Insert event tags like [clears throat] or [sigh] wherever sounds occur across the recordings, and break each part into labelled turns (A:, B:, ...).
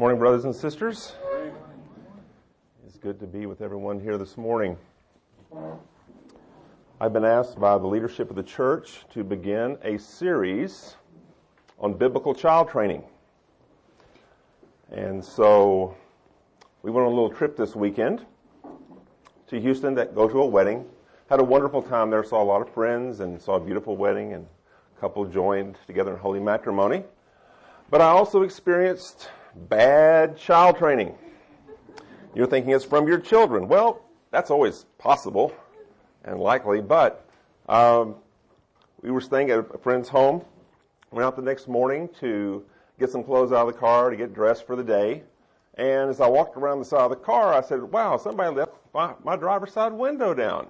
A: Morning, brothers and sisters. It's good to be with everyone here this morning. I've been asked by the leadership of the church to begin a series on biblical child training. And so we went on a little trip this weekend to Houston to go to a wedding. Had a wonderful time there, saw a lot of friends and saw a beautiful wedding and a couple joined together in holy matrimony. But I also experienced bad child training. You're thinking it's from your children. Well, that's always possible and likely, but um, we were staying at a friend's home. Went out the next morning to get some clothes out of the car to get dressed for the day. And as I walked around the side of the car, I said, wow, somebody left my, my driver's side window down.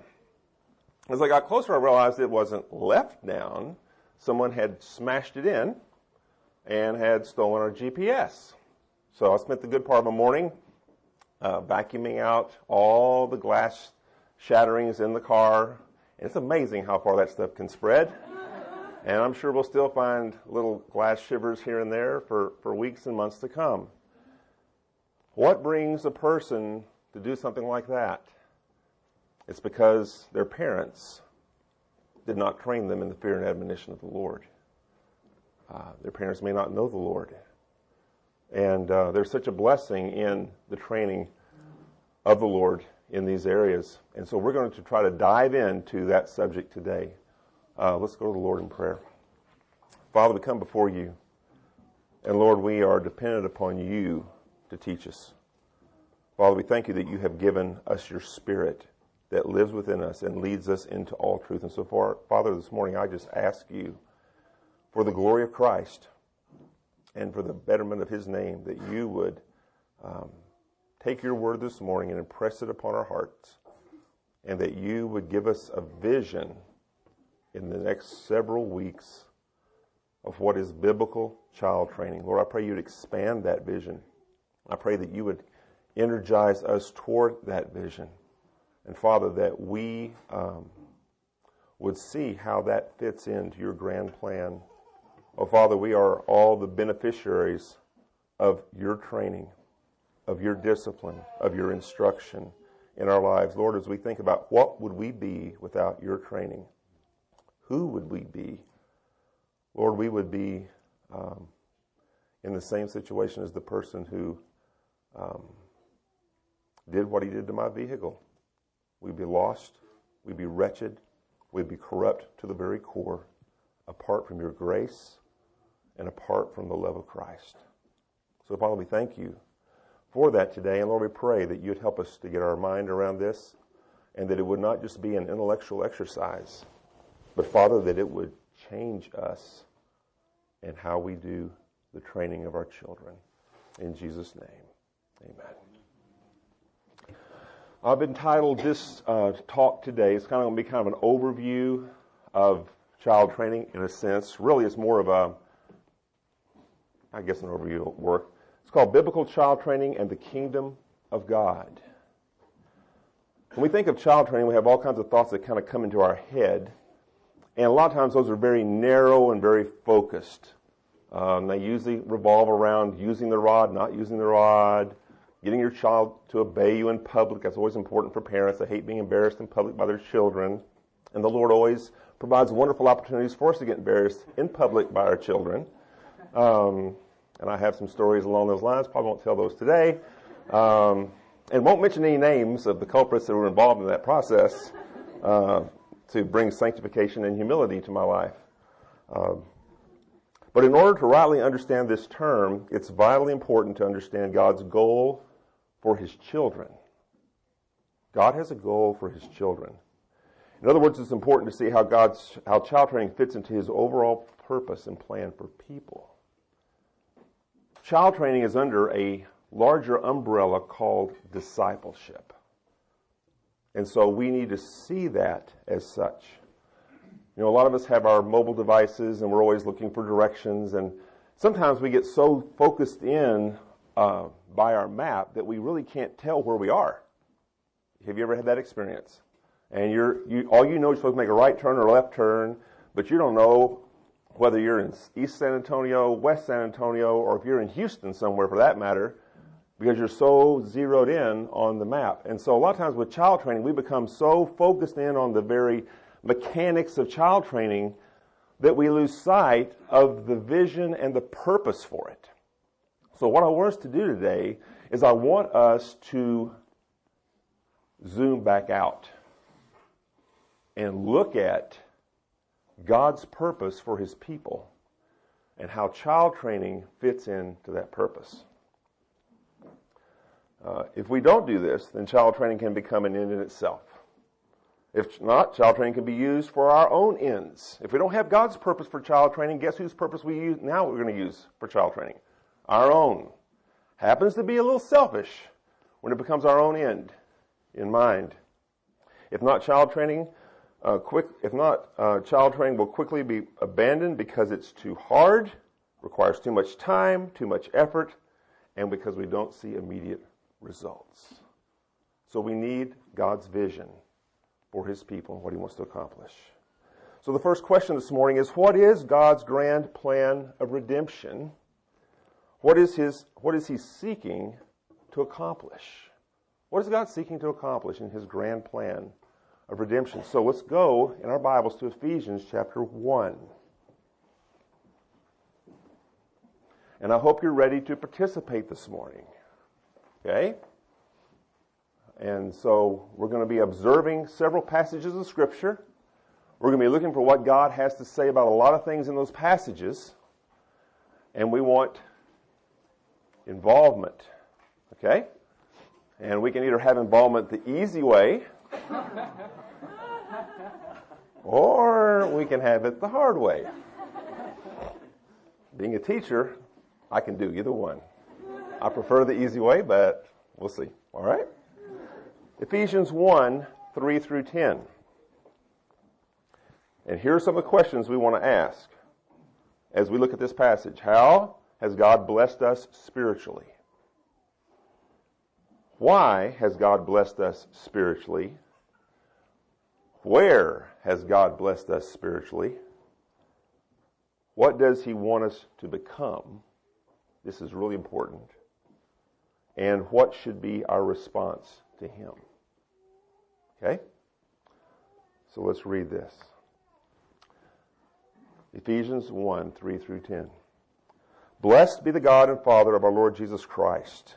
A: As I got closer, I realized it wasn't left down. Someone had smashed it in and had stolen our GPS. So I spent the good part of the morning uh, vacuuming out all the glass shatterings in the car. And it's amazing how far that stuff can spread. And I'm sure we'll still find little glass shivers here and there for, for weeks and months to come. What brings a person to do something like that? It's because their parents did not train them in the fear and admonition of the Lord. Uh, their parents may not know the Lord. And uh, there's such a blessing in the training of the Lord in these areas. And so we're going to try to dive into that subject today. Uh, let's go to the Lord in prayer. Father, we come before you. And Lord, we are dependent upon you to teach us. Father, we thank you that you have given us your spirit that lives within us and leads us into all truth. And so, far, Father, this morning I just ask you for the glory of Christ and for the betterment of his name, that you would um, take your word this morning and impress it upon our hearts, and that you would give us a vision in the next several weeks of what is biblical child training. Lord, I pray you'd expand that vision. I pray that you would energize us toward that vision. And Father, that we um, would see how that fits into your grand plan Oh, Father, we are all the beneficiaries of your training, of your discipline, of your instruction in our lives. Lord, as we think about what would we be without your training? Who would we be? Lord, we would be um, in the same situation as the person who um, did what he did to my vehicle. We'd be lost. We'd be wretched. We'd be corrupt to the very core apart from your grace and apart from the love of Christ. So, Father, we thank you for that today. And Lord, we pray that you'd help us to get our mind around this and that it would not just be an intellectual exercise, but, Father, that it would change us and how we do the training of our children. In Jesus' name, amen. I've entitled this uh, talk today, it's kind of going to be kind of an overview of child training in a sense. Really, it's more of a I guess an overview work. It's called Biblical Child Training and the Kingdom of God. When we think of child training, we have all kinds of thoughts that kind of come into our head. And a lot of times those are very narrow and very focused. Um, they usually revolve around using the rod, not using the rod, getting your child to obey you in public. That's always important for parents. They hate being embarrassed in public by their children. And the Lord always provides wonderful opportunities for us to get embarrassed in public by our children. Um, and I have some stories along those lines. Probably won't tell those today. Um, and won't mention any names of the culprits that were involved in that process uh, to bring sanctification and humility to my life. Um, but in order to rightly understand this term, it's vitally important to understand God's goal for his children. God has a goal for his children. In other words, it's important to see how God's how child training fits into his overall purpose and plan for people. Child training is under a larger umbrella called discipleship. And so we need to see that as such. You know, a lot of us have our mobile devices and we're always looking for directions, and sometimes we get so focused in uh, by our map that we really can't tell where we are. Have you ever had that experience? And you're, you, all you know is you're supposed to make a right turn or a left turn, but you don't know whether you're in East San Antonio, West San Antonio, or if you're in Houston somewhere for that matter, because you're so zeroed in on the map. And so a lot of times with child training, we become so focused in on the very mechanics of child training that we lose sight of the vision and the purpose for it. So what I want us to do today is I want us to zoom back out and look at God's purpose for his people and how child training fits into that purpose. Uh, if we don't do this, then child training can become an end in itself. If not, child training can be used for our own ends. If we don't have God's purpose for child training, guess whose purpose we use now we're going to use for child training? Our own. Happens to be a little selfish when it becomes our own end in mind. If not child training, uh, quick, if not, uh, child training will quickly be abandoned because it's too hard, requires too much time, too much effort, and because we don't see immediate results. So we need God's vision for his people and what he wants to accomplish. So the first question this morning is what is God's grand plan of redemption? What is his what is he seeking to accomplish? What is God seeking to accomplish in his grand plan of redemption? So let's go in our Bibles to Ephesians chapter 1. And I hope you're ready to participate this morning. Okay? And so we're going to be observing several passages of Scripture. We're going to be looking for what God has to say about a lot of things in those passages. And we want involvement. Okay? And we can either have involvement the easy way, [laughs] or we can have it the hard way. Being a teacher, I can do either one. I prefer the easy way, but we'll see. All right? Ephesians 1 3 through 10. And here are some of the questions we want to ask as we look at this passage. How has God blessed us spiritually? Why has God blessed us spiritually? Where has God blessed us spiritually? What does He want us to become? This is really important and what should be our response to Him. Okay? So let's read this Ephesians 1 3 through 10. Blessed be the God and Father of our Lord Jesus Christ,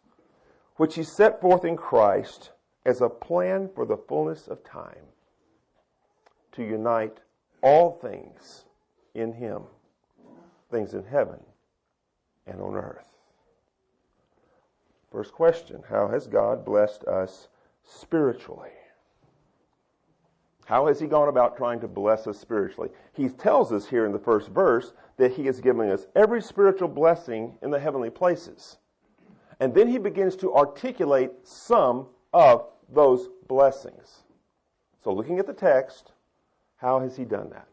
A: which he set forth in Christ as a plan for the fullness of time, to unite all things in him, things in heaven and on earth. First question How has God blessed us spiritually? How has He gone about trying to bless us spiritually? He tells us here in the first verse that He is giving us every spiritual blessing in the heavenly places. And then He begins to articulate some of those blessings. So, looking at the text, how has He done that?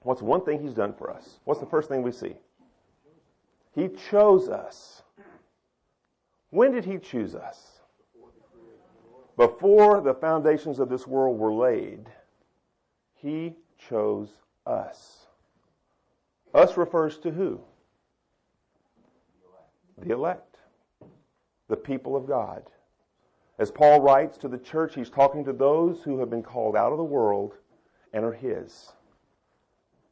A: What's one thing He's done for us? What's the first thing we see? He chose us. When did He choose us? Before the foundations of this world were laid, He chose us. Us refers to who? The elect. The people of God. As Paul writes to the church, he's talking to those who have been called out of the world and are His.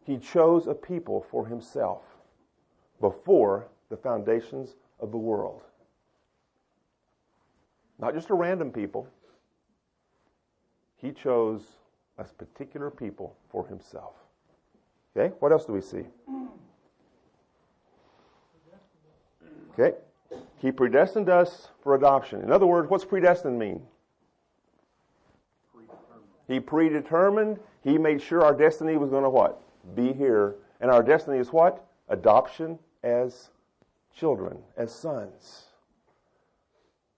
A: He chose a people for himself before the foundations of the world. Not just a random people. He chose a particular people for himself. Okay, what else do we see? Okay, he predestined us for adoption. In other words, what's predestined mean? He predetermined. He made sure our destiny was going to what? Be here. And our destiny is what? Adoption as children, as sons.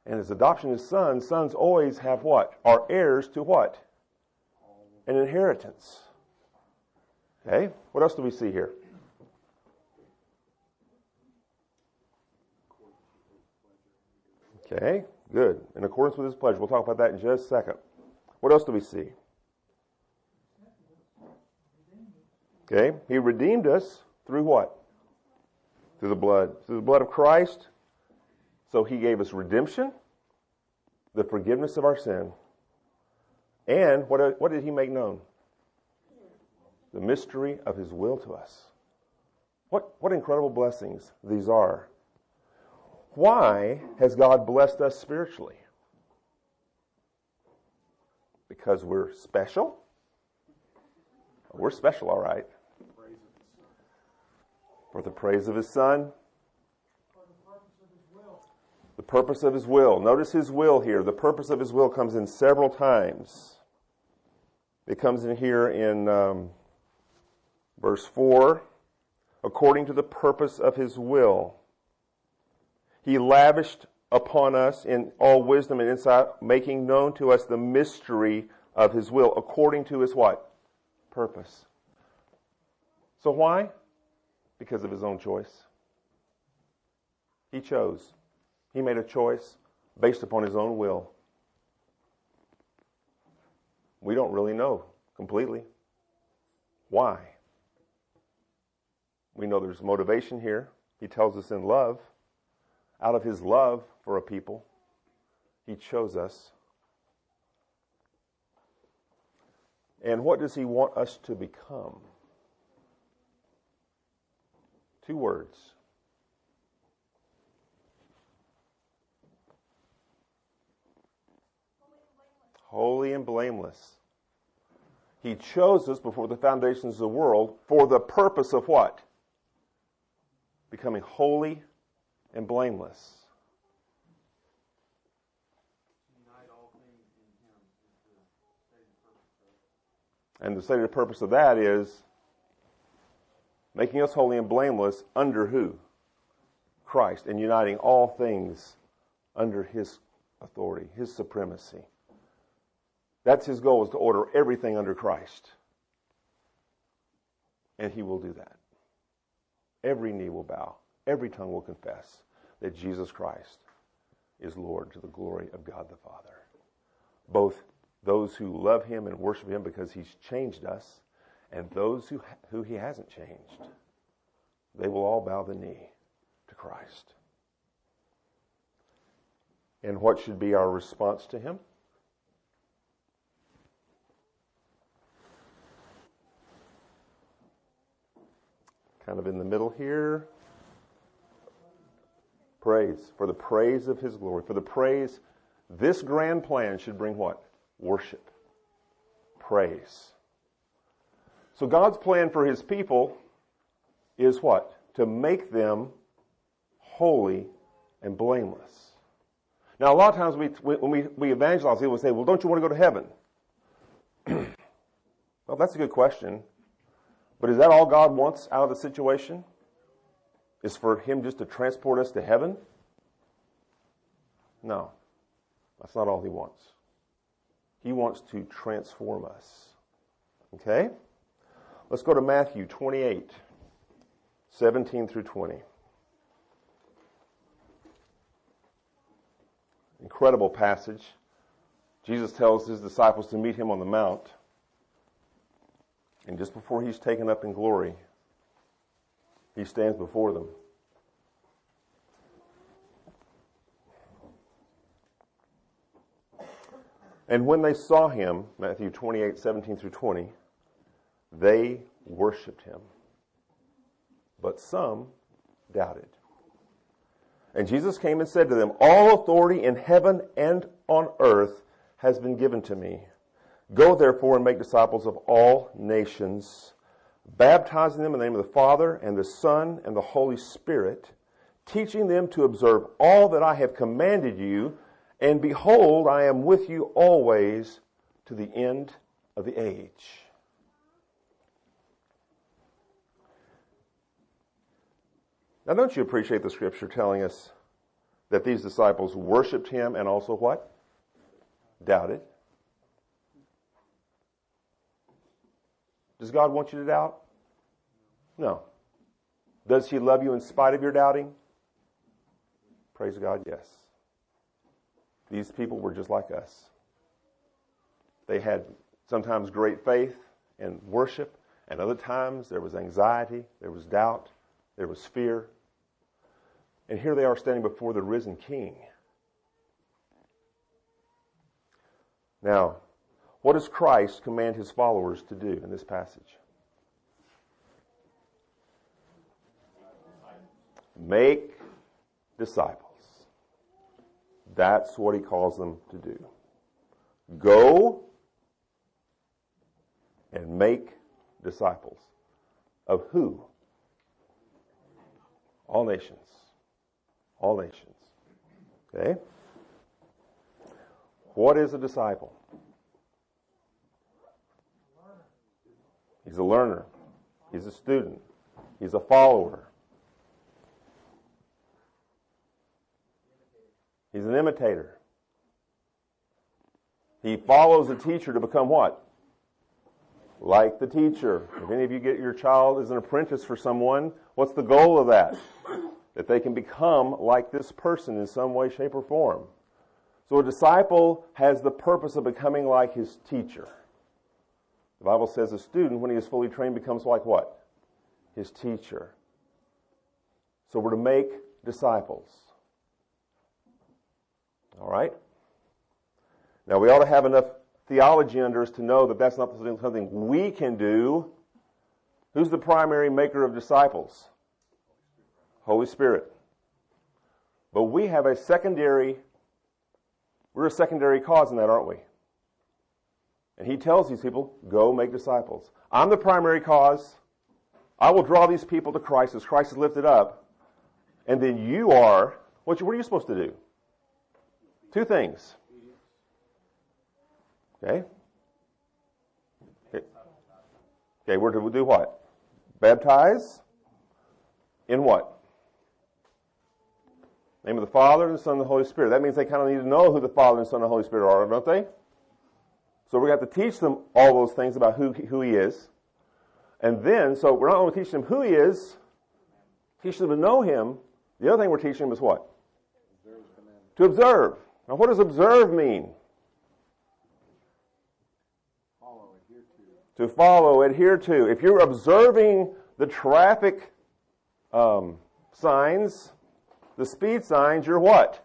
A: And as adoption as sons, sons always have what? Are heirs to what? An inheritance. Okay, what else do we see here? Okay, good. In accordance with his pleasure. We'll talk about that in just a second. What else do we see? Okay, he redeemed us through what? Through the blood. Through the blood of Christ. So he gave us redemption, the forgiveness of our sin. And what, what did he make known? The mystery of his will to us. What, what incredible blessings these are. Why has God blessed us spiritually? Because we're special? We're special, all right. For the praise of his Son. The purpose of his will. Notice his will here. The purpose of his will comes in several times. It comes in here in um, verse 4 according to the purpose of his will. He lavished upon us in all wisdom and insight, making known to us the mystery of his will, according to his what? Purpose. So why? Because of his own choice. He chose. He made a choice based upon his own will. We don't really know completely why. We know there's motivation here. He tells us in love out of his love for a people, he chose us. And what does he want us to become? Two words. Holy and blameless. He chose us before the foundations of the world for the purpose of what? Becoming holy and blameless. And the stated purpose of that is making us holy and blameless under who? Christ, and uniting all things under His authority, His supremacy. That's His goal, is to order everything under Christ. And He will do that. Every knee will bow every tongue will confess that Jesus Christ is Lord to the glory of God the Father. Both those who love him and worship him because he's changed us, and those who, who he hasn't changed, they will all bow the knee to Christ. And what should be our response to him? Kind of in the middle here. Praise. For the praise of His glory. For the praise. This grand plan should bring what? Worship. Praise. So God's plan for His people is what? To make them holy and blameless. Now, a lot of times we, when we, we evangelize, people say, well, don't you want to go to heaven? [clears throat] well, that's a good question. But is that all God wants out of the situation? Is for Him just to transport us to heaven? No, that's not all He wants. He wants to transform us. Okay? Let's go to Matthew 28, 17 through 20. Incredible passage. Jesus tells his disciples to meet him on the mount. And just before he's taken up in glory, he stands before them. And when they saw him, Matthew 28, 17 through 20, they worshiped him, but some doubted. And Jesus came and said to them, All authority in heaven and on earth has been given to me. Go therefore and make disciples of all nations, baptizing them in the name of the Father and the Son and the Holy Spirit, teaching them to observe all that I have commanded you, and behold, I am with you always to the end of the age. Now, don't you appreciate the scripture telling us that these disciples worshiped him and also what? Doubted. Does God want you to doubt? No. Does he love you in spite of your doubting? Praise God, yes. These people were just like us. They had sometimes great faith and worship, and other times there was anxiety, there was doubt, there was fear. And here they are standing before the risen king. Now, what does Christ command his followers to do in this passage? Make disciples. That's what he calls them to do. Go and make disciples. Of who? All nations. All nations. Okay? What is a disciple? He's a learner. He's a student. He's a follower. He's an imitator. He follows the teacher to become what? Like the teacher. If any of you get your child as an apprentice for someone, what's the goal of that? That they can become like this person in some way, shape, or form. So a disciple has the purpose of becoming like his teacher. The Bible says a student, when he is fully trained, becomes like what? His teacher. So we're to make disciples. All right? Now, we ought to have enough theology under us to know that that's not something we can do. Who's the primary maker of disciples? Holy Spirit. But we have a secondary, we're a secondary cause in that, aren't we? And he tells these people, go make disciples. I'm the primary cause. I will draw these people to Christ as Christ is lifted up. And then you are, what, what are you supposed to do? Two things. Okay? Okay, okay we're to do what? Baptize? In what? Name of the Father, and the Son, and the Holy Spirit. That means they kind of need to know who the Father, and Son, and the Holy Spirit are, don't they? So we're going to have to teach them all those things about who, who he is. And then, so we're not only teaching them who he is, teaching them to know him. The other thing we're teaching them is what? To observe. Now, what does observe mean? To. To follow, adhere to. If you're observing the traffic um, signs, the speed signs, you're what?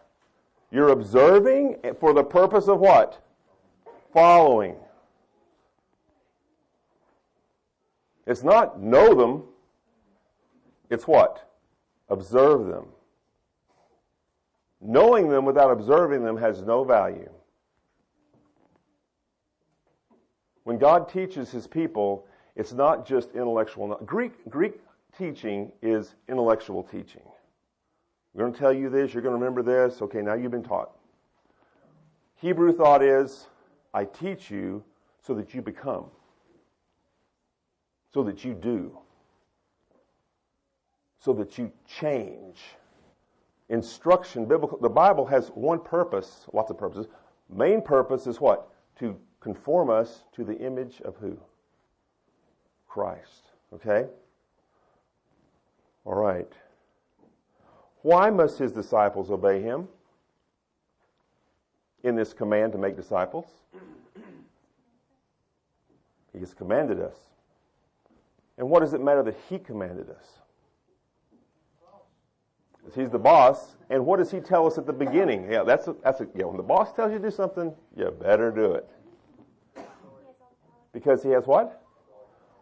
A: You're observing for the purpose of what? following. It's not know them, it's what? Observe them. Knowing them without observing them has no value. When God teaches his people, it's not just intellectual. Greek, Greek teaching is intellectual teaching. We're going to tell you this, you're going to remember this. Okay, now you've been taught. Hebrew thought is I teach you so that you become, so that you do, so that you change. Instruction, biblical, the Bible has one purpose, lots of purposes. Main purpose is what? To conform us to the image of who? Christ. Okay? All right. Why must his disciples obey him? in this command to make disciples? He has commanded us. And what does it matter that He commanded us? He's the boss. And what does He tell us at the beginning? Yeah, that's a, that's a, yeah. When the boss tells you to do something, you better do it. Because He has what?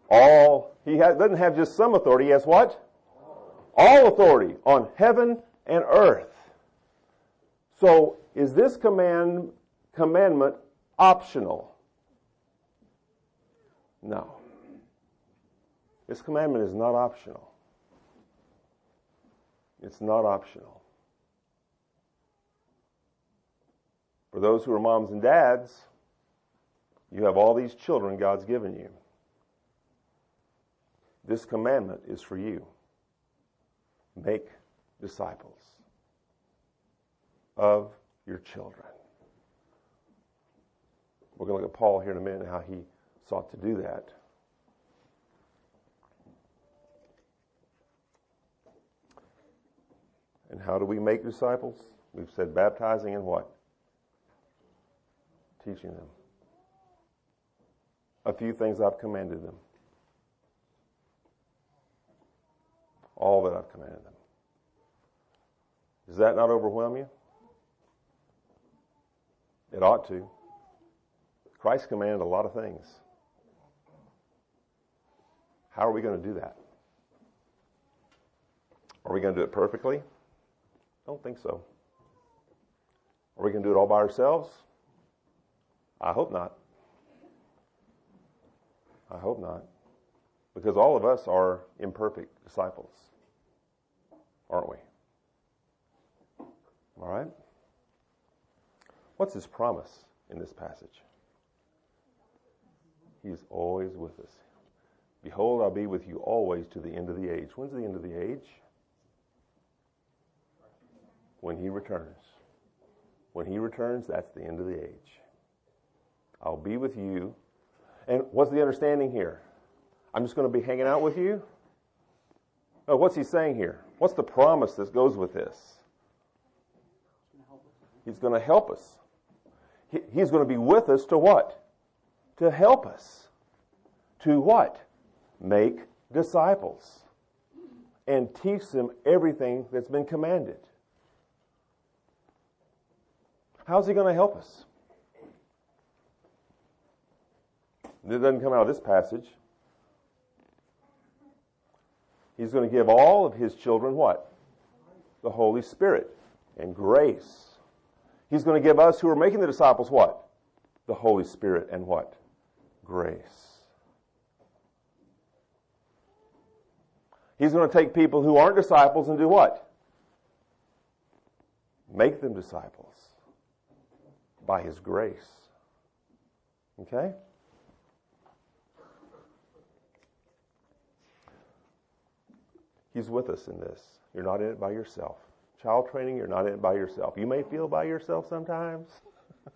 A: All, he doesn't have just some authority, he has what? All authority on heaven and earth. So, is this command, commandment optional? No. This commandment is not optional. It's not optional. For those who are moms and dads, you have all these children God's given you. This commandment is for you. Make disciples of your children. We're going to look at Paul here in a minute, and how he sought to do that. And how do we make disciples? We've said baptizing and what? Teaching them. A few things I've commanded them. All that I've commanded them. Does that not overwhelm you? It ought to. Christ commanded a lot of things. How are we going to do that? Are we going to do it perfectly? Don't think so. Are we going to do it all by ourselves? I hope not. I hope not. Because all of us are imperfect disciples, aren't we? All right? What's his promise in this passage? He's always with us. Behold, I'll be with you always to the end of the age. When's the end of the age? When he returns. When he returns, that's the end of the age. I'll be with you. And what's the understanding here? I'm just going to be hanging out with you? Oh, what's he saying here? What's the promise that goes with this? He's going to help us. He's going to be with us to what? To help us. To what? Make disciples. And teach them everything that's been commanded. How's he going to help us? It doesn't come out of this passage. He's going to give all of his children what? The Holy Spirit and grace. He's going to give us who are making the disciples what? The Holy Spirit and what? Grace. He's going to take people who aren't disciples and do what? Make them disciples by His grace. Okay? He's with us in this. You're not in it by yourself. Child training, you're not in it by yourself. You may feel by yourself sometimes.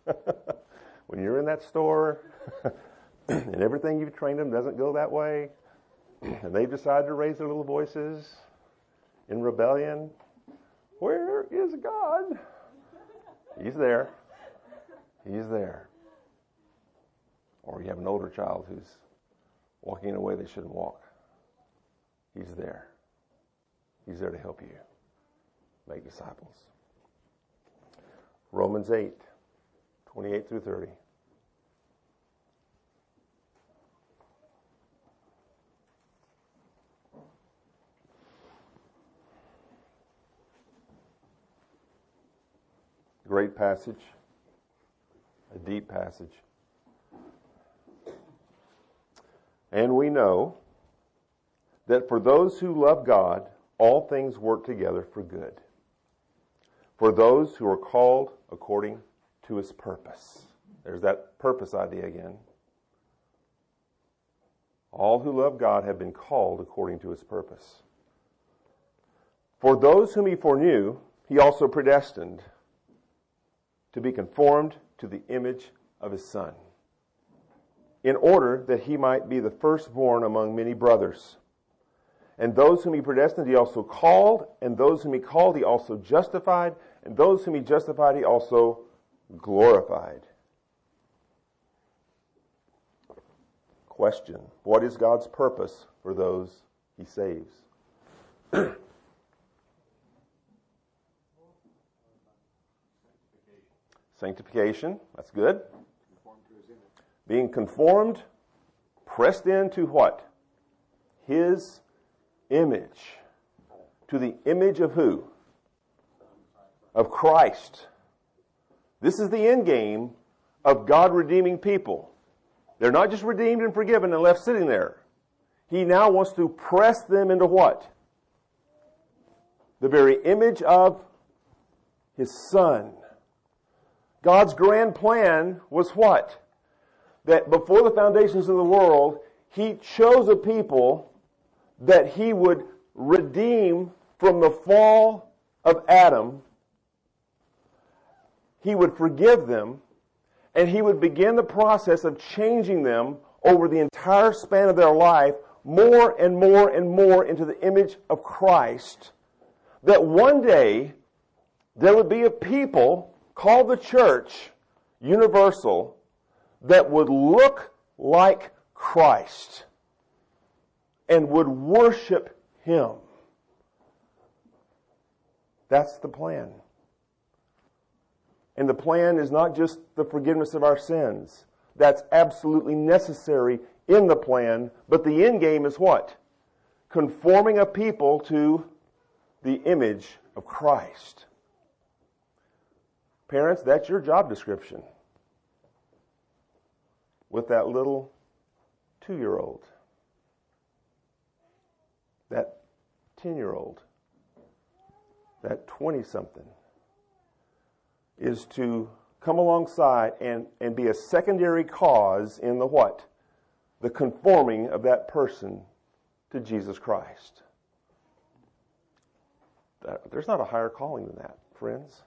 A: [laughs] when you're in that store [clears throat] and everything you've trained them doesn't go that way, [clears throat] and they decide to raise their little voices in rebellion, where is God? He's there. He's there. Or you have an older child who's walking in a way they shouldn't walk. He's there. He's there to help you make disciples. Romans 8, 28 through 30. Great passage, a deep passage. And we know that for those who love God, all things work together for good for those who are called according to his purpose. There's that purpose idea again. All who love God have been called according to his purpose. For those whom he foreknew, he also predestined to be conformed to the image of his Son, in order that he might be the firstborn among many brothers. And those whom he predestined, he also called, and those whom he called, he also justified, and those whom he justified, he also glorified. Question What is God's purpose for those he saves? [clears throat] Sanctification, that's good. Being conformed, pressed into what? his image. To the image of who? Of Christ. This is the end game of God redeeming people. They're not just redeemed and forgiven and left sitting there. He now wants to press them into what? The very image of His Son. God's grand plan was what? That before the foundations of the world, He chose a people that He would redeem from the fall of Adam. He would forgive them and he would begin the process of changing them over the entire span of their life more and more and more into the image of Christ. That one day there would be a people called the church, universal, that would look like Christ and would worship Him. That's the plan. And the plan is not just the forgiveness of our sins. That's absolutely necessary in the plan, but the end game is what? Conforming a people to the image of Christ. Parents, that's your job description. With that little two year old, that 10 year old, that 20 something is to come alongside and, and be a secondary cause in the what? The conforming of that person to Jesus Christ. There's not a higher calling than that, friends.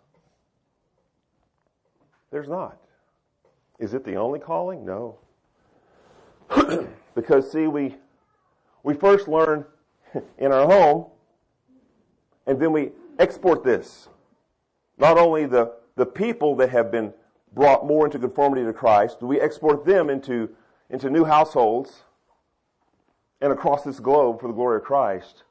A: There's not. Is it the only calling? No. [clears throat] because see, we we first learn in our home, and then we export this. Not only the the people that have been brought more into conformity to Christ, we export them into, into new households and across this globe for the glory of Christ?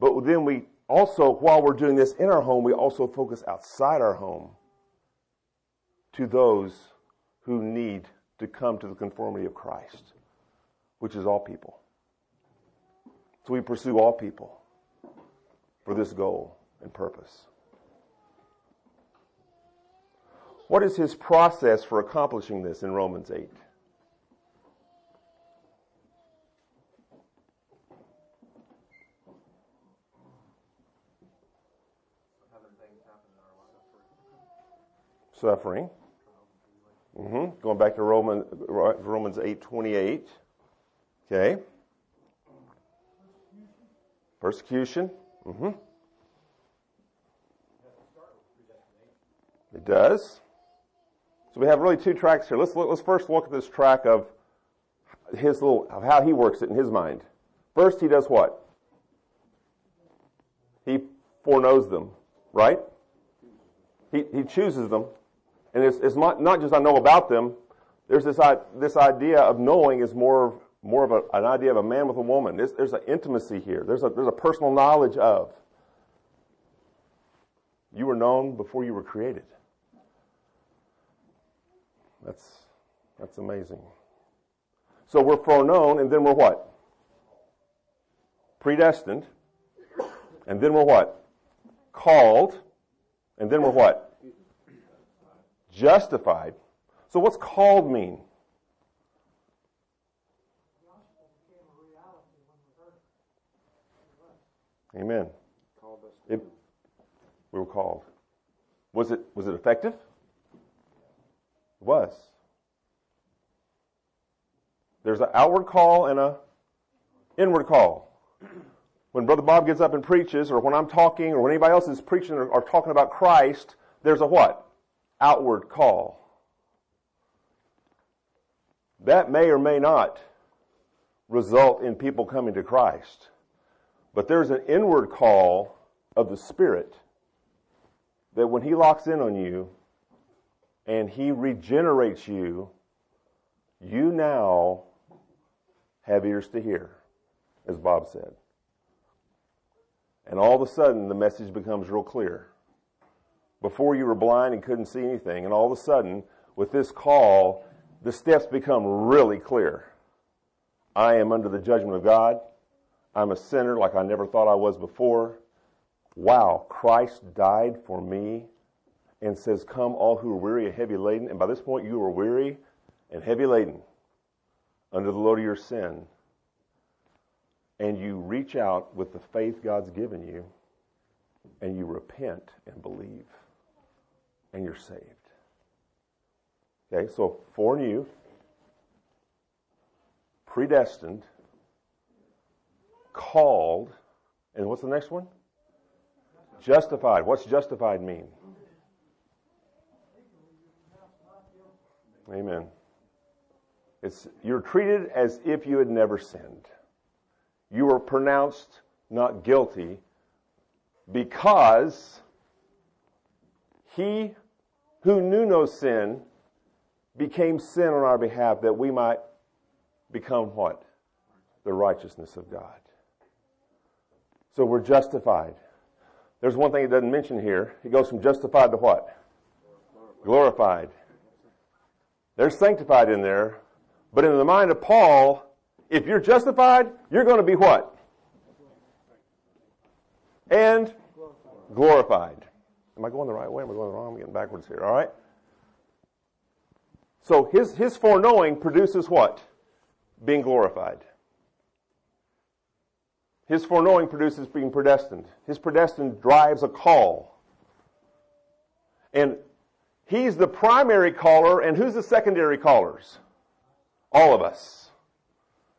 A: But then we also, while we're doing this in our home, we also focus outside our home to those who need to come to the conformity of Christ, which is all people. So we pursue all people for this goal and purpose. What is his process for accomplishing this in Romans 8? Suffering. Mm-hmm. Going back to Roman, Romans 8 28. Okay. Persecution. Mm-hmm. It does. So we have really two tracks here. Let's, let's first look at this track of his little, of how he works it in his mind. First, he does what? He foreknows them, right? He, he chooses them. And it's, it's not, not just I know about them. There's this, this idea of knowing is more, more of a, an idea of a man with a woman. There's, there's an intimacy here. There's a, there's a personal knowledge of. You were known before you were created. That's, that's amazing. So we're foreknown, and then we're what? Predestined. And then we're what? Called. And then we're what? Justified. So what's called mean? Amen. It, we were called. Was it was it effective? was. There's an outward call and an inward call. When Brother Bob gets up and preaches, or when I'm talking, or when anybody else is preaching or, or talking about Christ, there's a what? Outward call. That may or may not result in people coming to Christ. But there's an inward call of the Spirit that when He locks in on you, and He regenerates you, you now have ears to hear, as Bob said. And all of a sudden, the message becomes real clear. Before you were blind and couldn't see anything, and all of a sudden, with this call, the steps become really clear. I am under the judgment of God. I'm a sinner like I never thought I was before. Wow, Christ died for me and says, Come, all who are weary and heavy laden. And by this point, you are weary and heavy laden under the load of your sin. And you reach out with the faith God's given you and you repent and believe and you're saved. Okay, so for foreknew, predestined, called, and what's the next one? Justified. What's justified mean? Amen. It's, you're treated as if you had never sinned. You were pronounced not guilty because he who knew no sin became sin on our behalf that we might become what? The righteousness of God. So we're justified. There's one thing it doesn't mention here. It goes from justified to what? Glorified. There's sanctified in there. But in the mind of Paul, if you're justified, you're going to be what? And glorified. Am I going the right way? Am I going the wrong? I'm getting backwards here. All right. So his, his foreknowing produces what? Being glorified. His foreknowing produces being predestined. His predestined drives a call. And he's the primary caller, and who's the secondary callers? All of us.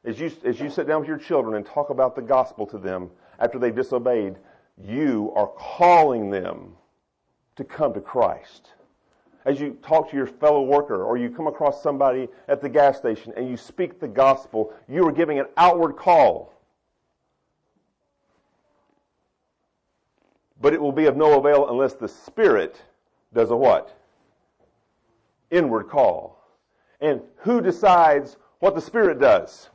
A: As you, as you sit down with your children and talk about the gospel to them after they've disobeyed, you are calling them to come to Christ. As you talk to your fellow worker or you come across somebody at the gas station and you speak the gospel, you are giving an outward call. But it will be of no avail unless the Spirit does a what? Inward call. And who decides what the Spirit does?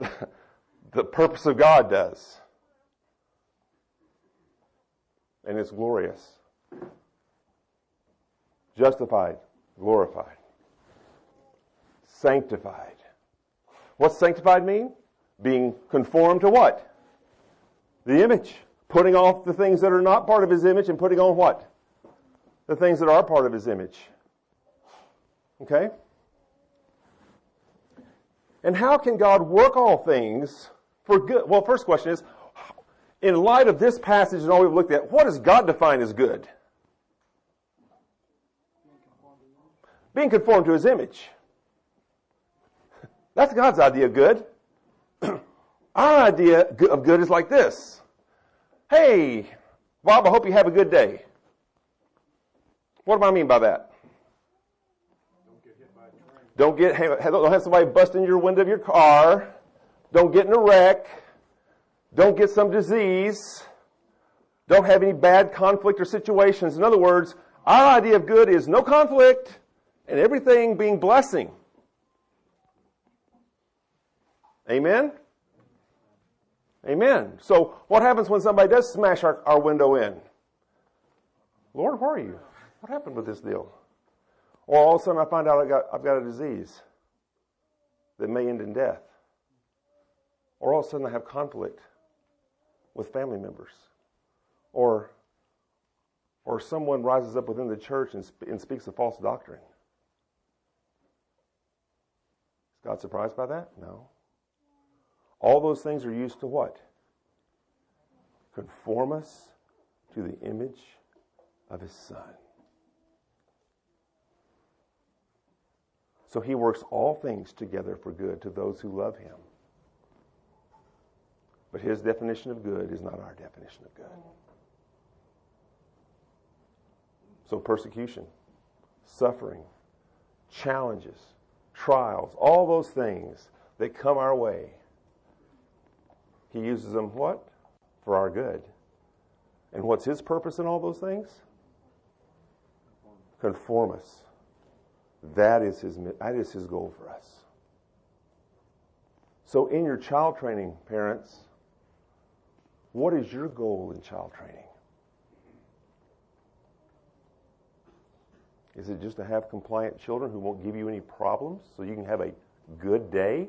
A: [laughs] the purpose of God does and it's glorious. Justified, glorified, sanctified. What's sanctified mean? Being conformed to what? The image. Putting off the things that are not part of his image and putting on what? The things that are part of his image. Okay? And how can God work all things for good? Well, first question is, in light of this passage and all we've looked at, what does God define as good? Being conformed to his image. [laughs] That's God's idea of good. [clears throat] Our idea of good is like this. Hey, Bob, I hope you have a good day. What do I mean by that? Don't get, hit by a train. don't get don't have somebody bust in your window of your car. Don't get in a wreck. Don't get some disease. Don't have any bad conflict or situations. In other words, our idea of good is no conflict and everything being blessing. Amen? Amen. So, what happens when somebody does smash our, our window in? Lord, where are you? What happened with this deal? Or all of a sudden I find out I got, I've got a disease that may end in death. Or all of a sudden I have conflict with family members. Or, or someone rises up within the church and, sp- and speaks a false doctrine. Is God surprised by that? No. All those things are used to what? Conform us to the image of His Son. So He works all things together for good to those who love Him but his definition of good is not our definition of good. So, persecution, suffering, challenges, trials, all those things that come our way, he uses them what? For our good. And what's his purpose in all those things? Conform us. That is his, that is his goal for us. So, in your child training, parents, what is your goal in child training? Is it just to have compliant children who won't give you any problems so you can have a good day?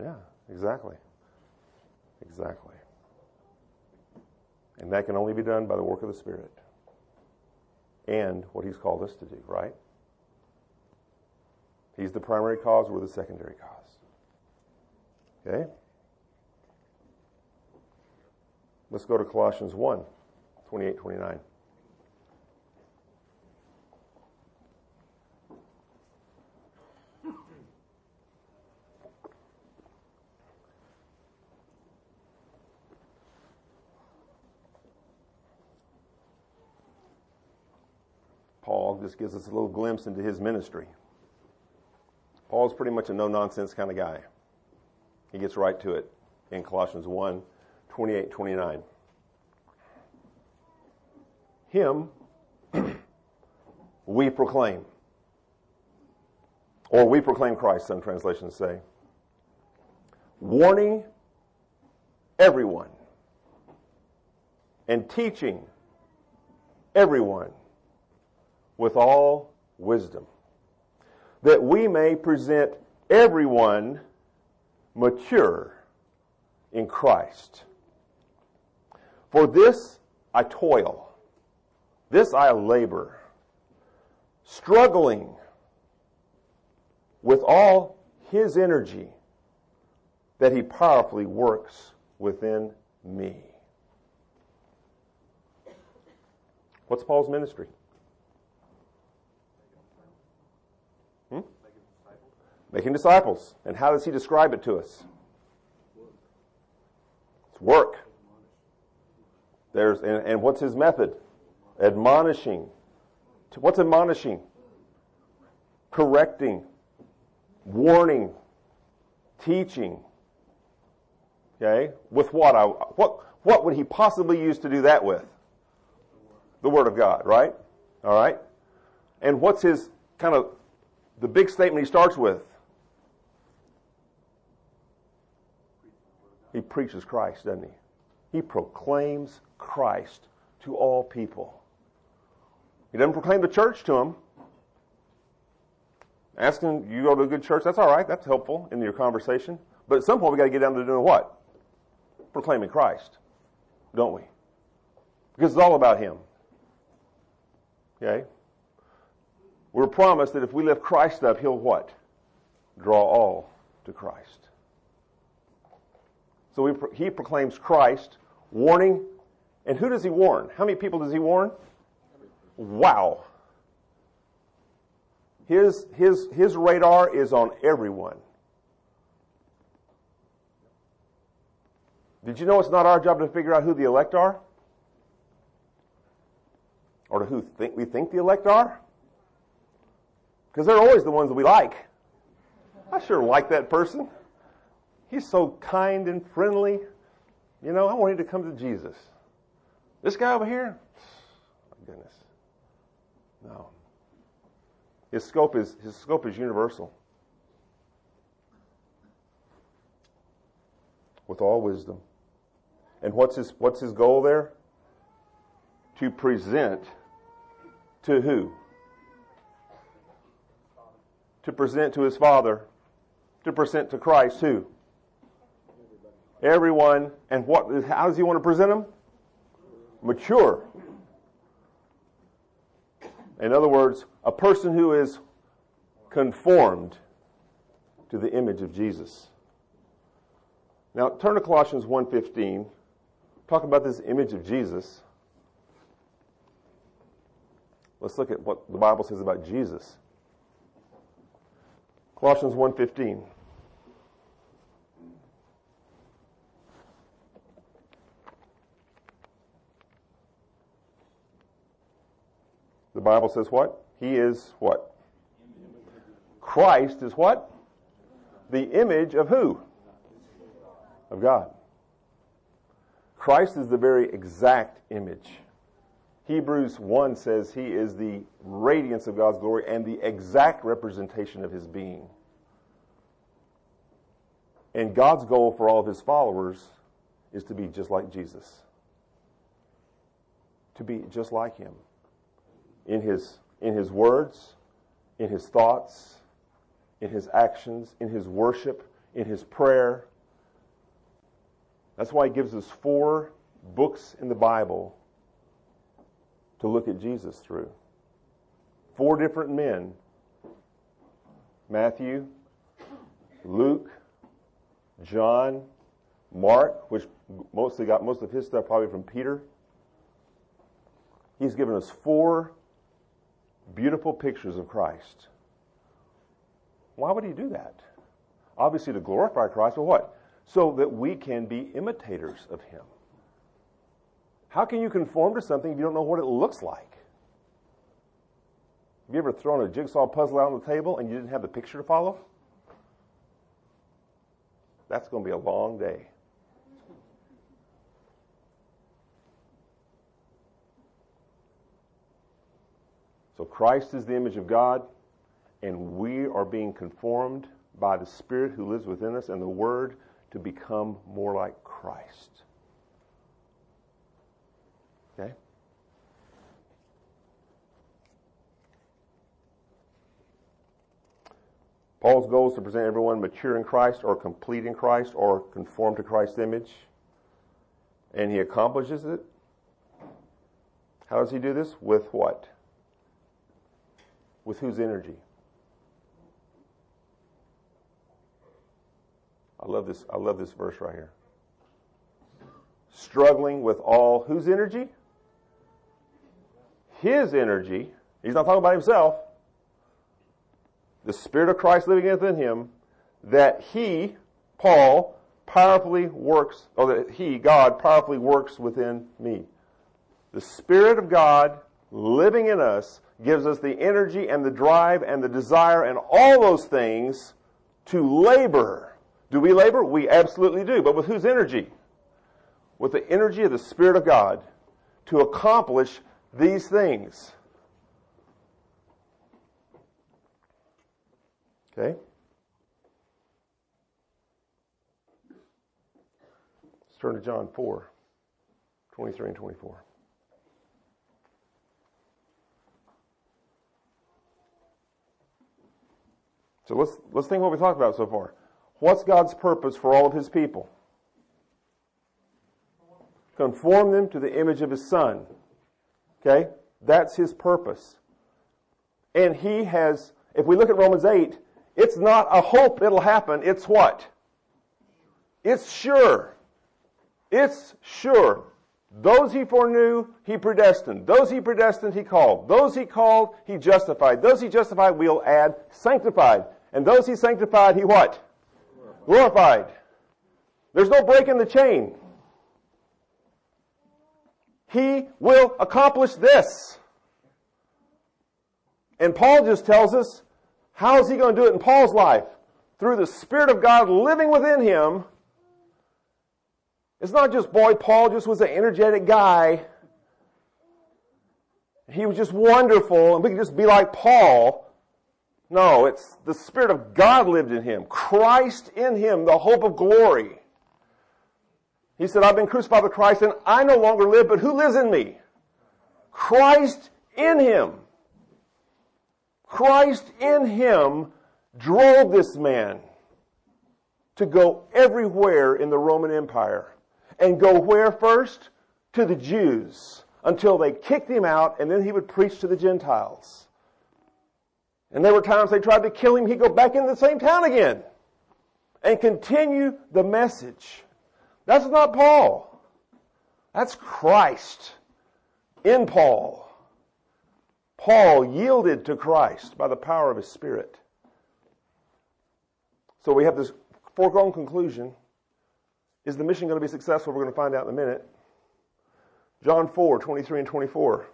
A: Yeah, exactly. Exactly. And that can only be done by the work of the Spirit and what He's called us to do, right? He's the primary cause, we're the secondary cause. Okay? Let's go to Colossians 1 28 29. Paul just gives us a little glimpse into his ministry. Paul's pretty much a no nonsense kind of guy. He gets right to it in Colossians 1 28 29. Him [clears throat] we proclaim. Or we proclaim Christ, some translations say. Warning everyone and teaching everyone with all wisdom, that we may present everyone mature in Christ. For this I toil, this I labor, struggling with all his energy that he powerfully works within me. What's Paul's ministry? Making disciples. And how does he describe it to us? It's work. There's, and, and what's his method? Admonishing. What's admonishing? Correcting, warning, teaching. Okay? With what? I, what, what would he possibly use to do that with? The Word of God, right? All right? And what's his kind of the big statement he starts with? He preaches Christ, doesn't he? He proclaims Christ to all people. He doesn't proclaim the church to them. Asking you go to a good church, that's all right. That's helpful in your conversation. But at some point, we got to get down to doing what? Proclaiming Christ, don't we? Because it's all about Him. Okay? We're promised that if we lift Christ up, He'll what? Draw all to Christ. So he proclaims Christ, warning. And who does he warn? How many people does he warn? Wow. His, his, his radar is on everyone. Did you know it's not our job to figure out who the elect are? Or to who think we think the elect are? Because they're always the ones that we like. I sure like that person. He's so kind and friendly. You know, I want him to come to Jesus. This guy over here, my goodness. No. His scope is his scope is universal. With all wisdom. And what's his what's his goal there? To present to who? To present to his father. To present to Christ who? Everyone, and what, how does he want to present them? Mature. In other words, a person who is conformed to the image of Jesus. Now turn to Colossians 1:15. Talk about this image of Jesus. Let's look at what the Bible says about Jesus. Colossians 1:15. Bible says what? He is what? Christ is what? The image of who? Of God. Christ is the very exact image. Hebrews 1 says he is the radiance of God's glory and the exact representation of his being. And God's goal for all of his followers is to be just like Jesus. To be just like him in his, in his words, in his thoughts, in his actions, in his worship, in his prayer. That's why he gives us four books in the Bible to look at Jesus through. Four different men Matthew, Luke, John, Mark, which mostly got most of his stuff probably from Peter. He's given us four beautiful pictures of Christ. Why would he do that? Obviously to glorify Christ, but what? So that we can be imitators of him. How can you conform to something if you don't know what it looks like? Have you ever thrown a jigsaw puzzle out on the table and you didn't have the picture to follow? That's going to be a long day. So Christ is the image of God, and we are being conformed by the Spirit who lives within us and the Word to become more like Christ. Okay? Paul's goal is to present everyone mature in Christ or complete in Christ or conform to Christ's image. And he accomplishes it. How does he do this? With what? With whose energy? I love this, I love this verse right here. Struggling with all whose energy? His energy. He's not talking about himself. The Spirit of Christ living within him, that he, Paul, powerfully works, or that he, God, powerfully works within me. The Spirit of God living in us gives us the energy and the drive and the desire and all those things to labor. Do we labor? We absolutely do. But with whose energy? With the energy of the Spirit of God to accomplish these things. Okay? Let's turn to John 4, 23 and 24. So let's, let's think what we talked about so far. What's God's purpose for all of His people? Conform them to the image of His Son. Okay? That's His purpose. And He has, if we look at Romans 8, it's not a hope it'll happen. It's what? It's sure. It's sure. Those he foreknew, he predestined. Those he predestined, he called. Those he called, he justified. Those he justified, we'll add sanctified. And those he sanctified, he what? Glorified. There's no break in the chain. He will accomplish this. And Paul just tells us, how is he going to do it in Paul's life? Through the Spirit of God living within him. It's not just, boy, Paul just was an energetic guy. He was just wonderful, and we can just be like Paul. No, it's the Spirit of God lived in him. Christ in him, the hope of glory. He said, I've been crucified with Christ and I no longer live, but who lives in me? Christ in him. Christ in him drove this man to go everywhere in the Roman Empire. And go where first? To the Jews until they kicked him out and then he would preach to the Gentiles. And there were times they tried to kill him, he'd go back into the same town again and continue the message. That's not Paul. That's Christ in Paul. Paul yielded to Christ by the power of his Spirit. So we have this foregone conclusion. Is the mission going to be successful? We're going to find out in a minute. John 4, 23 and 24.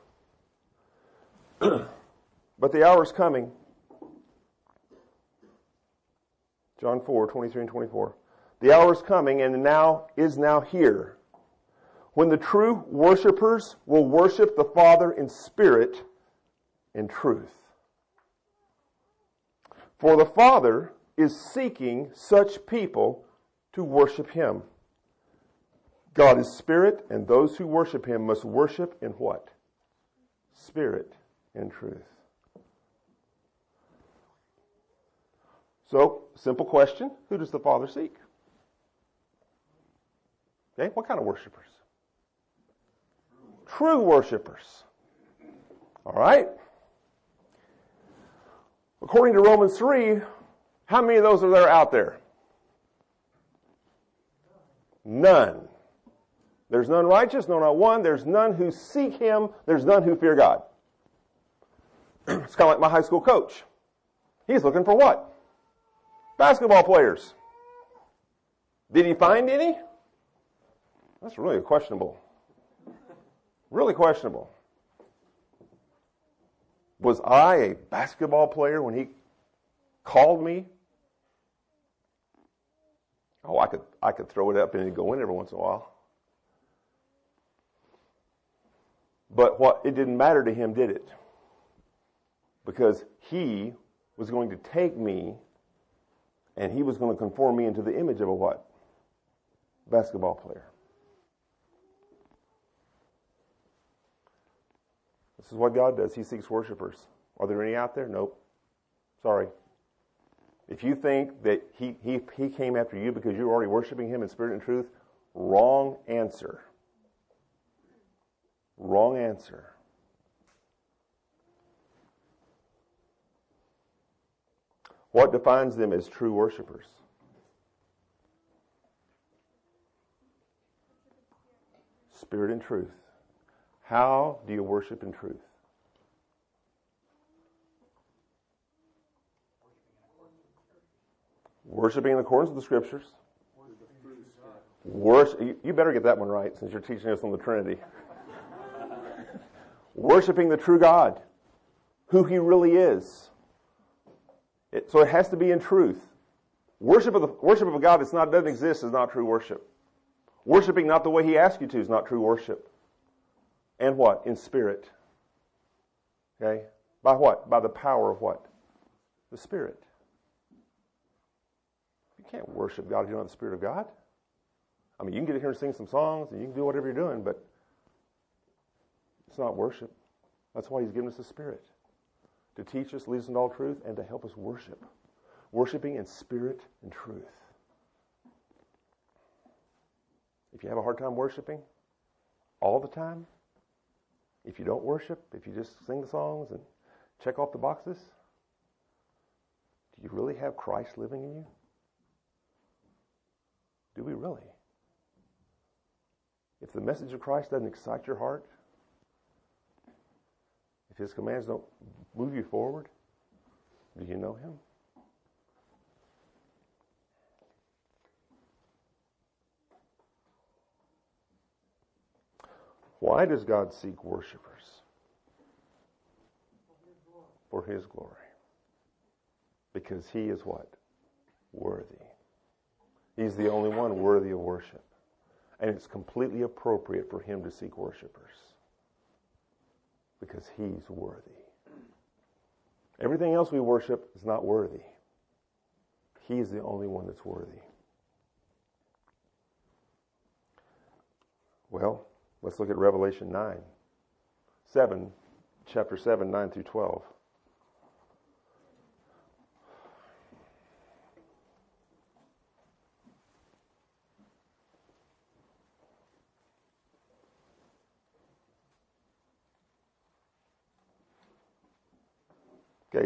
A: [clears throat] but the hour is coming John 4, 23 and 24. The hour is coming and now is now here when the true worshipers will worship the Father in spirit and truth. For the Father is seeking such people to worship Him. God is spirit, and those who worship Him must worship in what? Spirit and truth. So, simple question who does the Father seek? Okay, what kind of worshipers? True worshipers. All right? According to Romans 3, how many of those are there out there? None. There's none righteous, no, not one. There's none who seek Him. There's none who fear God. [clears throat] it's kind of like my high school coach. He's looking for what? Basketball players. Did he find any? That's really questionable. Really questionable. Was I a basketball player when he called me? Oh, I could I could throw it up and go in every once in a while. But what it didn't matter to him, did it? Because he was going to take me and he was going to conform me into the image of a what? Basketball player. This is what God does. He seeks worshipers. Are there any out there? Nope. Sorry. If you think that he, he, he came after you because you're already worshiping him in spirit and truth, wrong answer. Wrong answer. What defines them as true worshipers? Spirit and truth. How do you worship in truth? Worshiping in accordance with the scriptures. Worship, you better get that one right since you're teaching us on the Trinity. Worshiping the true God, who He really is. It, so it has to be in truth. Worship of the worship of a God that's not doesn't exist is not true worship. Worshiping not the way He asks you to is not true worship. And what? In spirit. Okay? By what? By the power of what? The Spirit. You can't worship God if you don't have the Spirit of God. I mean, you can get in here and sing some songs and you can do whatever you're doing, but it's not worship. That's why He's given us the Spirit to teach us, lead us into all truth, and to help us worship. Worshiping in spirit and truth. If you have a hard time worshiping all the time, if you don't worship, if you just sing the songs and check off the boxes, do you really have Christ living in you? Do we really? If the message of Christ doesn't excite your heart, if his commands don't move you forward, do you know him? Why does God seek worshipers? For his glory. Because he is what? Worthy. He's the only one worthy of worship. And it's completely appropriate for him to seek worshipers. Because he's worthy. Everything else we worship is not worthy. He's the only one that's worthy. Well, Let's look at Revelation 9. 7, chapter 7, 9 through 12.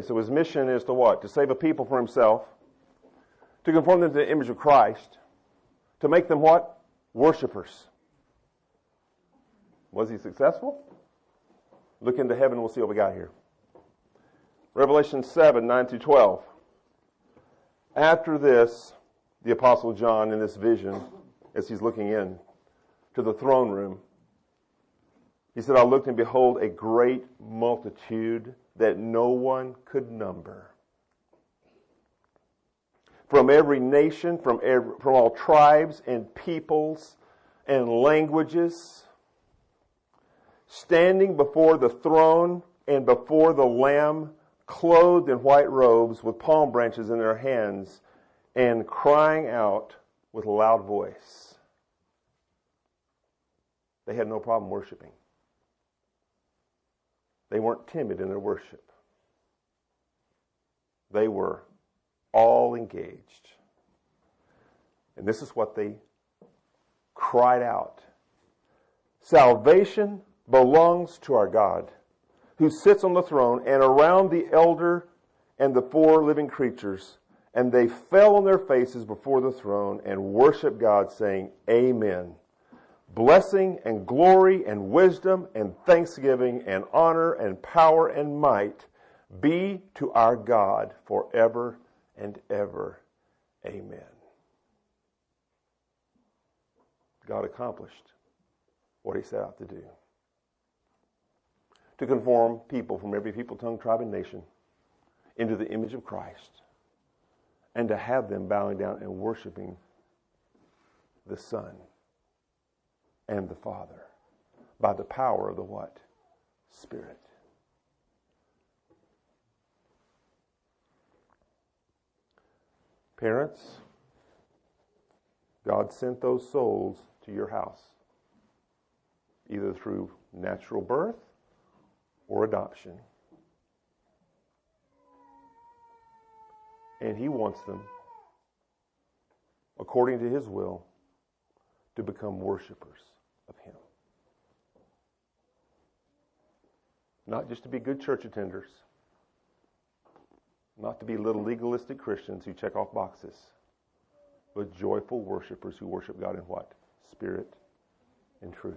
A: So his mission is to what? To save a people for himself, to conform them to the image of Christ, to make them what? Worshippers. Was he successful? Look into heaven, we'll see what we got here. Revelation 7 9 through 12. After this, the Apostle John, in this vision, as he's looking in to the throne room, he said, I looked and behold a great multitude that no one could number. From every nation, from, every, from all tribes and peoples and languages standing before the throne and before the Lamb, clothed in white robes with palm branches in their hands, and crying out with a loud voice. They had no problem worshiping. They weren't timid in their worship. They were all engaged. And this is what they cried out Salvation belongs to our God, who sits on the throne, and around the elder and the four living creatures. And they fell on their faces before the throne and worshiped God, saying, Amen. Blessing and glory and wisdom and thanksgiving and honor and power and might be to our God forever and ever. Amen. God accomplished what he set out to do to conform people from every people, tongue, tribe, and nation into the image of Christ and to have them bowing down and worshiping the Son and the Father by the power of the what? Spirit. Parents, God sent those souls to your house, either through natural birth or adoption. And He wants them, according to His will, to become worshipers of Him. Not just to be good church attenders, not to be little legalistic Christians who check off boxes, but joyful worshipers who worship God in what? Spirit and truth.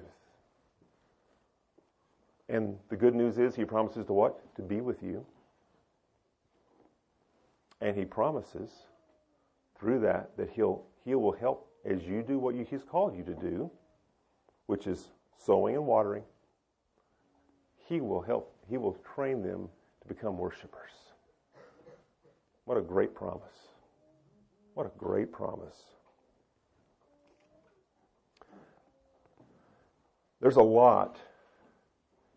A: And the good news is, He promises to what? To be with you. And He promises through that that He'll He will help as you do what He's called you to do, which is sowing and watering. He will help. He will train them to become worshipers. What a great promise. What a great promise. There's a lot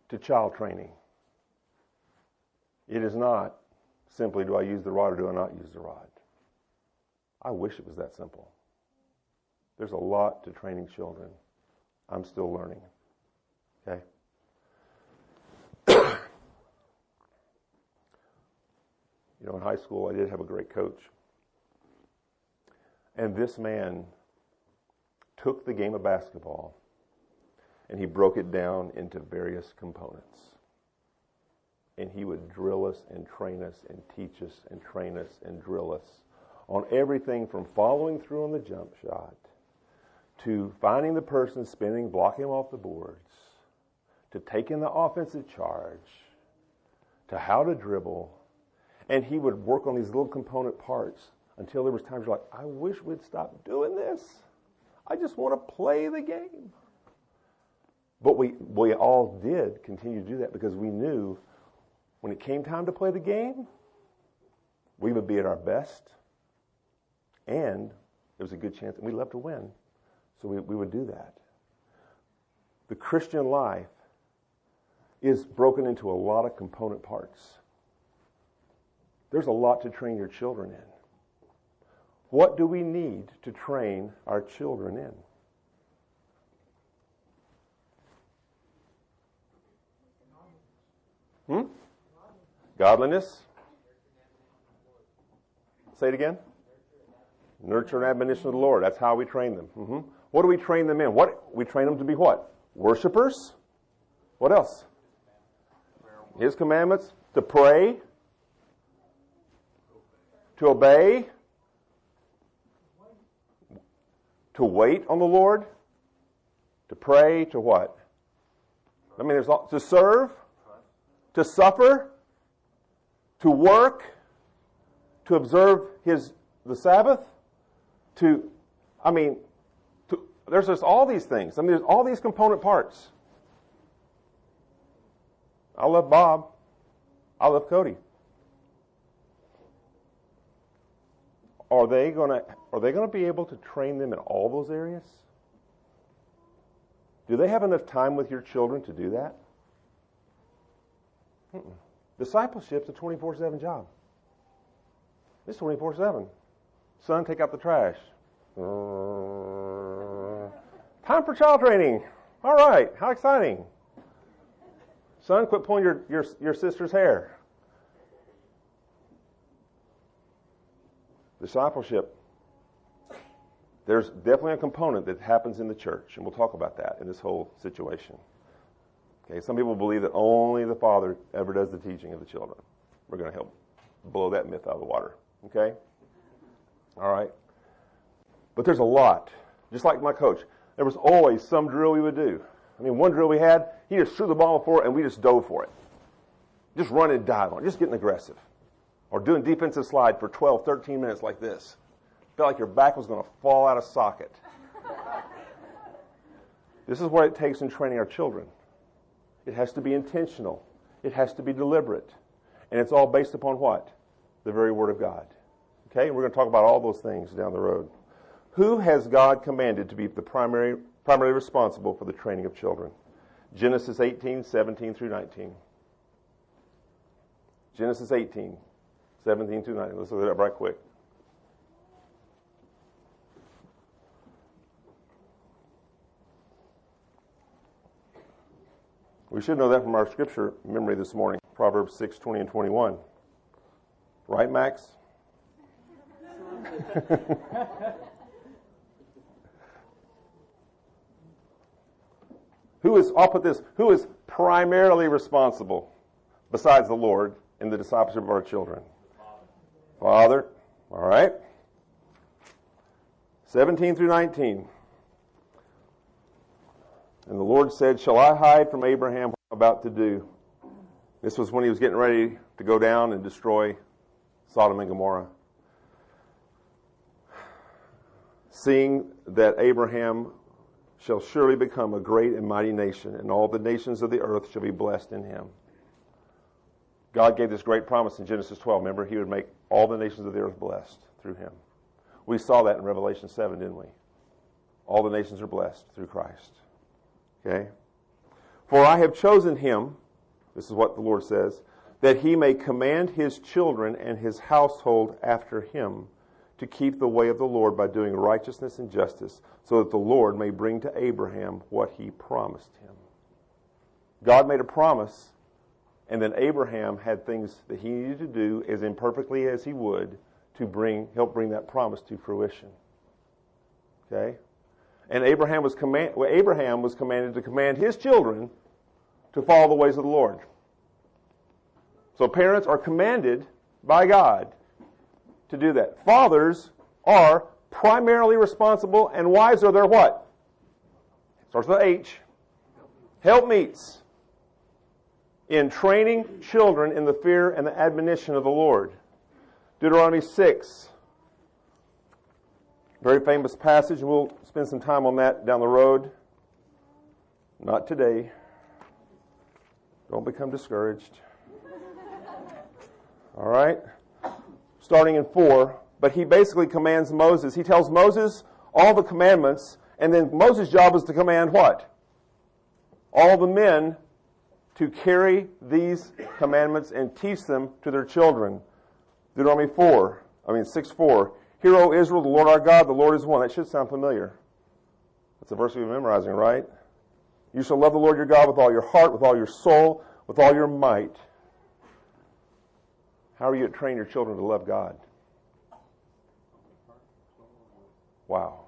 A: to child training. It is not simply do I use the rod or do I not use the rod. I wish it was that simple. There's a lot to training children. I'm still learning. Okay? you know, in high school, I did have a great coach. And this man took the game of basketball and he broke it down into various components. And he would drill us and train us and teach us and train us and drill us on everything from following through on the jump shot to finding the person spinning, blocking him off the boards, to taking the offensive charge, to how to dribble. And he would work on these little component parts until there was times you're like, I wish we'd stop doing this. I just want to play the game. But we, we all did continue to do that because we knew when it came time to play the game, we would be at our best, and there was a good chance, and we'd love to win. So we, we would do that. The Christian life is broken into a lot of component parts. There's a lot to train your children in. What do we need to train our children in? Hmm? Godliness? Say it again. Nurture and admonition of the Lord. That's how we train them. Mm-hmm. What do we train them in? What we train them to be what? Worshippers. What else? His commandments. To pray. To obey. To wait on the Lord. To pray. To what? I mean, there's to serve to suffer, to work, to observe his the Sabbath, to I mean, there's just all these things. I mean, there's all these component parts. I love Bob. I love Cody. Are they gonna are they gonna be able to train them in all those areas? Do they have enough time with your children to do that? Mm-mm. Discipleship's a 24 7 job. It's 24 7. Son, take out the trash. Time for child training. All right, how exciting. Son, quit pulling your, your, your sister's hair. Discipleship. There's definitely a component that happens in the church, and we'll talk about that in this whole situation. Okay, some people believe that only the Father ever does the teaching of the children. We're going to help blow that myth out of the water. Okay? All right? But there's a lot. Just like my coach, there was always some drill we would do. I mean, one drill we had, he just threw the ball for it and we just dove for it. Just run and dive on it, just getting aggressive. Or doing defensive slide for 12, 13 minutes like this. Felt like your back was going to fall out of socket. this is what it takes in training our children. It has to be intentional. It has to be deliberate. And it's all based upon what? The very Word of God. Okay? And we're going to talk about all those things down the road. Who has God commanded to be the primary, primarily responsible for the training of children? Genesis 18, 17 through 19. Genesis 18, 17 through 19. Let's look at that right quick. We should know that from our scripture memory this morning, Proverbs 6, 20 and 21. Right, Max? [laughs] who is, I'll put this, who is primarily responsible besides the Lord in the discipleship of our children? Father. All right. 17 through 19. And the Lord said, Shall I hide from Abraham what I'm about to do? This was when he was getting ready to go down and destroy Sodom and Gomorrah. Seeing that Abraham shall surely become a great and mighty nation, and all the nations of the earth shall be blessed in him. God gave this great promise in Genesis 12. Remember, he would make all the nations of the earth blessed through him. We saw that in Revelation 7, didn't we? All the nations are blessed through Christ. Okay? For I have chosen him, this is what the Lord says, that he may command his children and his household after him to keep the way of the Lord by doing righteousness and justice, so that the Lord may bring to Abraham what he promised him. God made a promise, and then Abraham had things that he needed to do as imperfectly as he would to bring help bring that promise to fruition. Okay? And Abraham was, command, well, Abraham was commanded to command his children to follow the ways of the Lord. So parents are commanded by God to do that. Fathers are primarily responsible, and wives are their what? Starts with H. Helpmeets in training children in the fear and the admonition of the Lord. Deuteronomy 6. Very famous passage. We'll spend some time on that down the road. Not today. Don't become discouraged. All right? Starting in 4. But he basically commands Moses. He tells Moses all the commandments, and then Moses' job is to command what? All the men to carry these commandments and teach them to their children. Deuteronomy 4, I mean 6 4. Hear, O Israel, the Lord our God, the Lord is one. That should sound familiar. That's a verse we've been memorizing, right? You shall love the Lord your God with all your heart, with all your soul, with all your might. How are you to train your children to love God? Wow.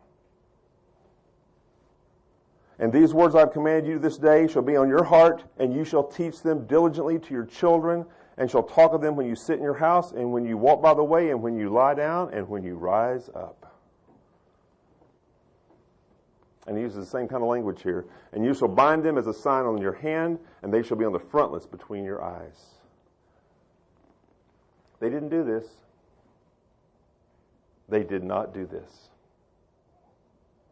A: And these words I've commanded you this day shall be on your heart, and you shall teach them diligently to your children, and shall talk of them when you sit in your house, and when you walk by the way, and when you lie down, and when you rise up. And he uses the same kind of language here. And you shall bind them as a sign on your hand, and they shall be on the frontlets between your eyes. They didn't do this. They did not do this.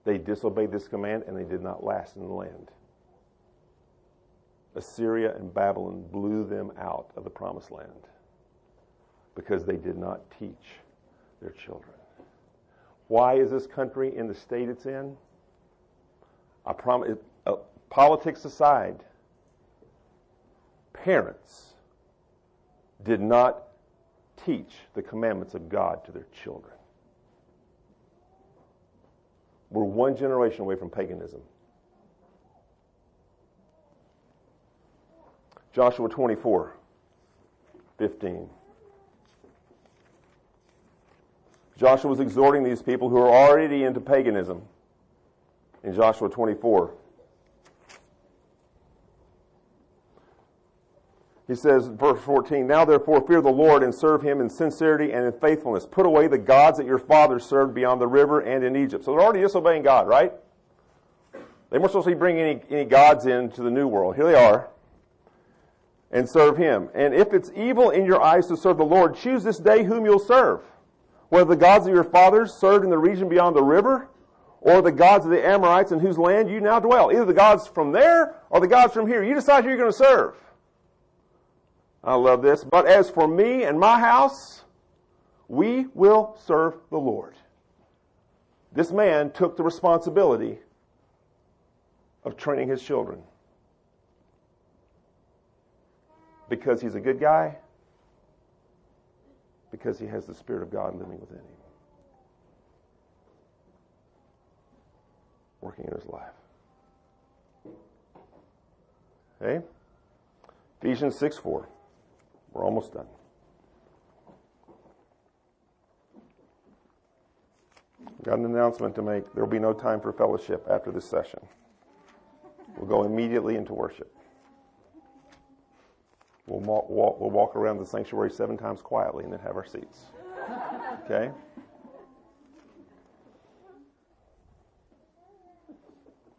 A: They disobeyed this command and they did not last in the land. Assyria and Babylon blew them out of the promised land because they did not teach their children. Why is this country in the state it's in? I promise, uh, politics aside, parents did not teach the commandments of God to their children. We're one generation away from paganism. Joshua 24, 15. Joshua was exhorting these people who are already into paganism in Joshua 24. He says, verse 14, Now therefore fear the Lord and serve him in sincerity and in faithfulness. Put away the gods that your fathers served beyond the river and in Egypt. So they're already disobeying God, right? They weren't supposed to be bringing any, any gods into the new world. Here they are. And serve him. And if it's evil in your eyes to serve the Lord, choose this day whom you'll serve. Whether the gods of your fathers served in the region beyond the river, or the gods of the Amorites in whose land you now dwell. Either the gods from there or the gods from here. You decide who you're going to serve. I love this. But as for me and my house, we will serve the Lord. This man took the responsibility of training his children. Because he's a good guy, because he has the Spirit of God living within him, working in his life. Okay? Ephesians 6 4. We're almost done. Got an announcement to make. There will be no time for fellowship after this session. We'll go immediately into worship. We'll walk, walk, we'll walk around the sanctuary seven times quietly and then have our seats. Okay?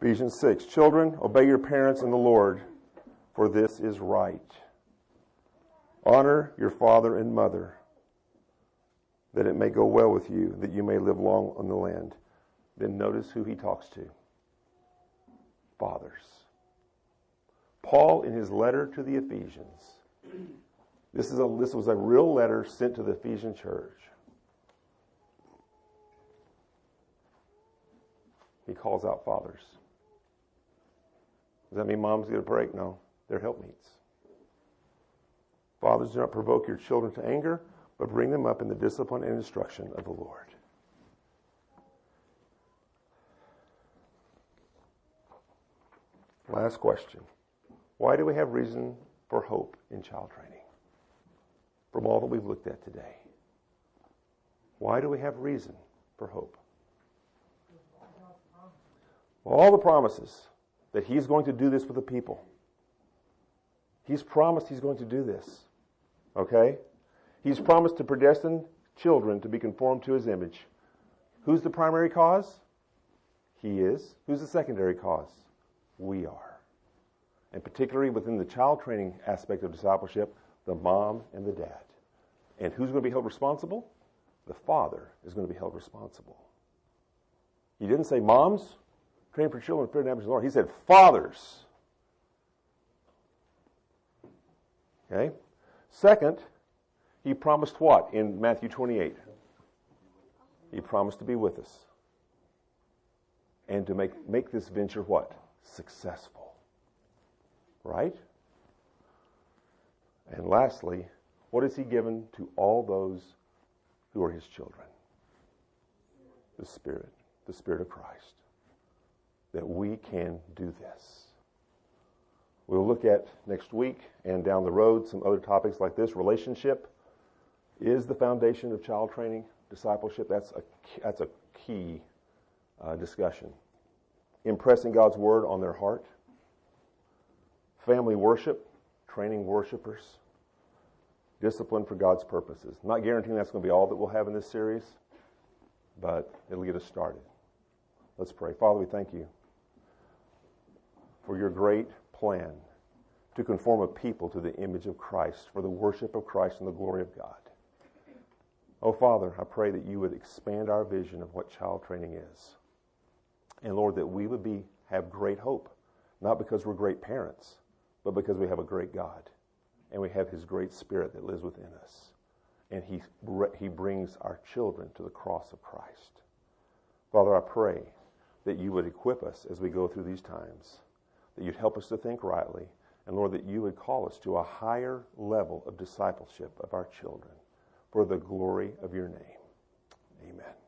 A: Ephesians 6 Children, obey your parents in the Lord, for this is right. Honor your father and mother, that it may go well with you, that you may live long on the land. Then notice who he talks to fathers. Paul, in his letter to the Ephesians, this, is a, this was a real letter sent to the Ephesian church. He calls out fathers. Does that mean moms get a break? No, they're helpmeets. Fathers, do not provoke your children to anger, but bring them up in the discipline and instruction of the Lord. Last question. Why do we have reason for hope in child training? From all that we've looked at today. Why do we have reason for hope? All the promises that He's going to do this with the people. He's promised He's going to do this. Okay? He's promised to predestine children to be conformed to his image. Who's the primary cause? He is. Who's the secondary cause? We are. And particularly within the child training aspect of discipleship, the mom and the dad. And who's going to be held responsible? The father is going to be held responsible. He didn't say moms, train for children, fear and admonition of the Lord. He said fathers. Okay? Second, he promised what in Matthew 28? He promised to be with us and to make, make this venture what? Successful. Right? And lastly, what is he given to all those who are his children? The Spirit, the Spirit of Christ. That we can do this. We'll look at next week and down the road some other topics like this. Relationship is the foundation of child training, discipleship. That's a, that's a key uh, discussion. Impressing God's word on their heart. Family worship, training worshipers. Discipline for God's purposes. Not guaranteeing that's going to be all that we'll have in this series, but it'll get us started. Let's pray. Father, we thank you for your great plan to conform a people to the image of Christ for the worship of Christ and the glory of God. Oh, Father, I pray that you would expand our vision of what child training is. And Lord, that we would be, have great hope, not because we're great parents, but because we have a great God and we have his great spirit that lives within us. And he, he brings our children to the cross of Christ. Father, I pray that you would equip us as we go through these times that you'd help us to think rightly, and Lord, that you would call us to a higher level of discipleship of our children for the glory of your name. Amen.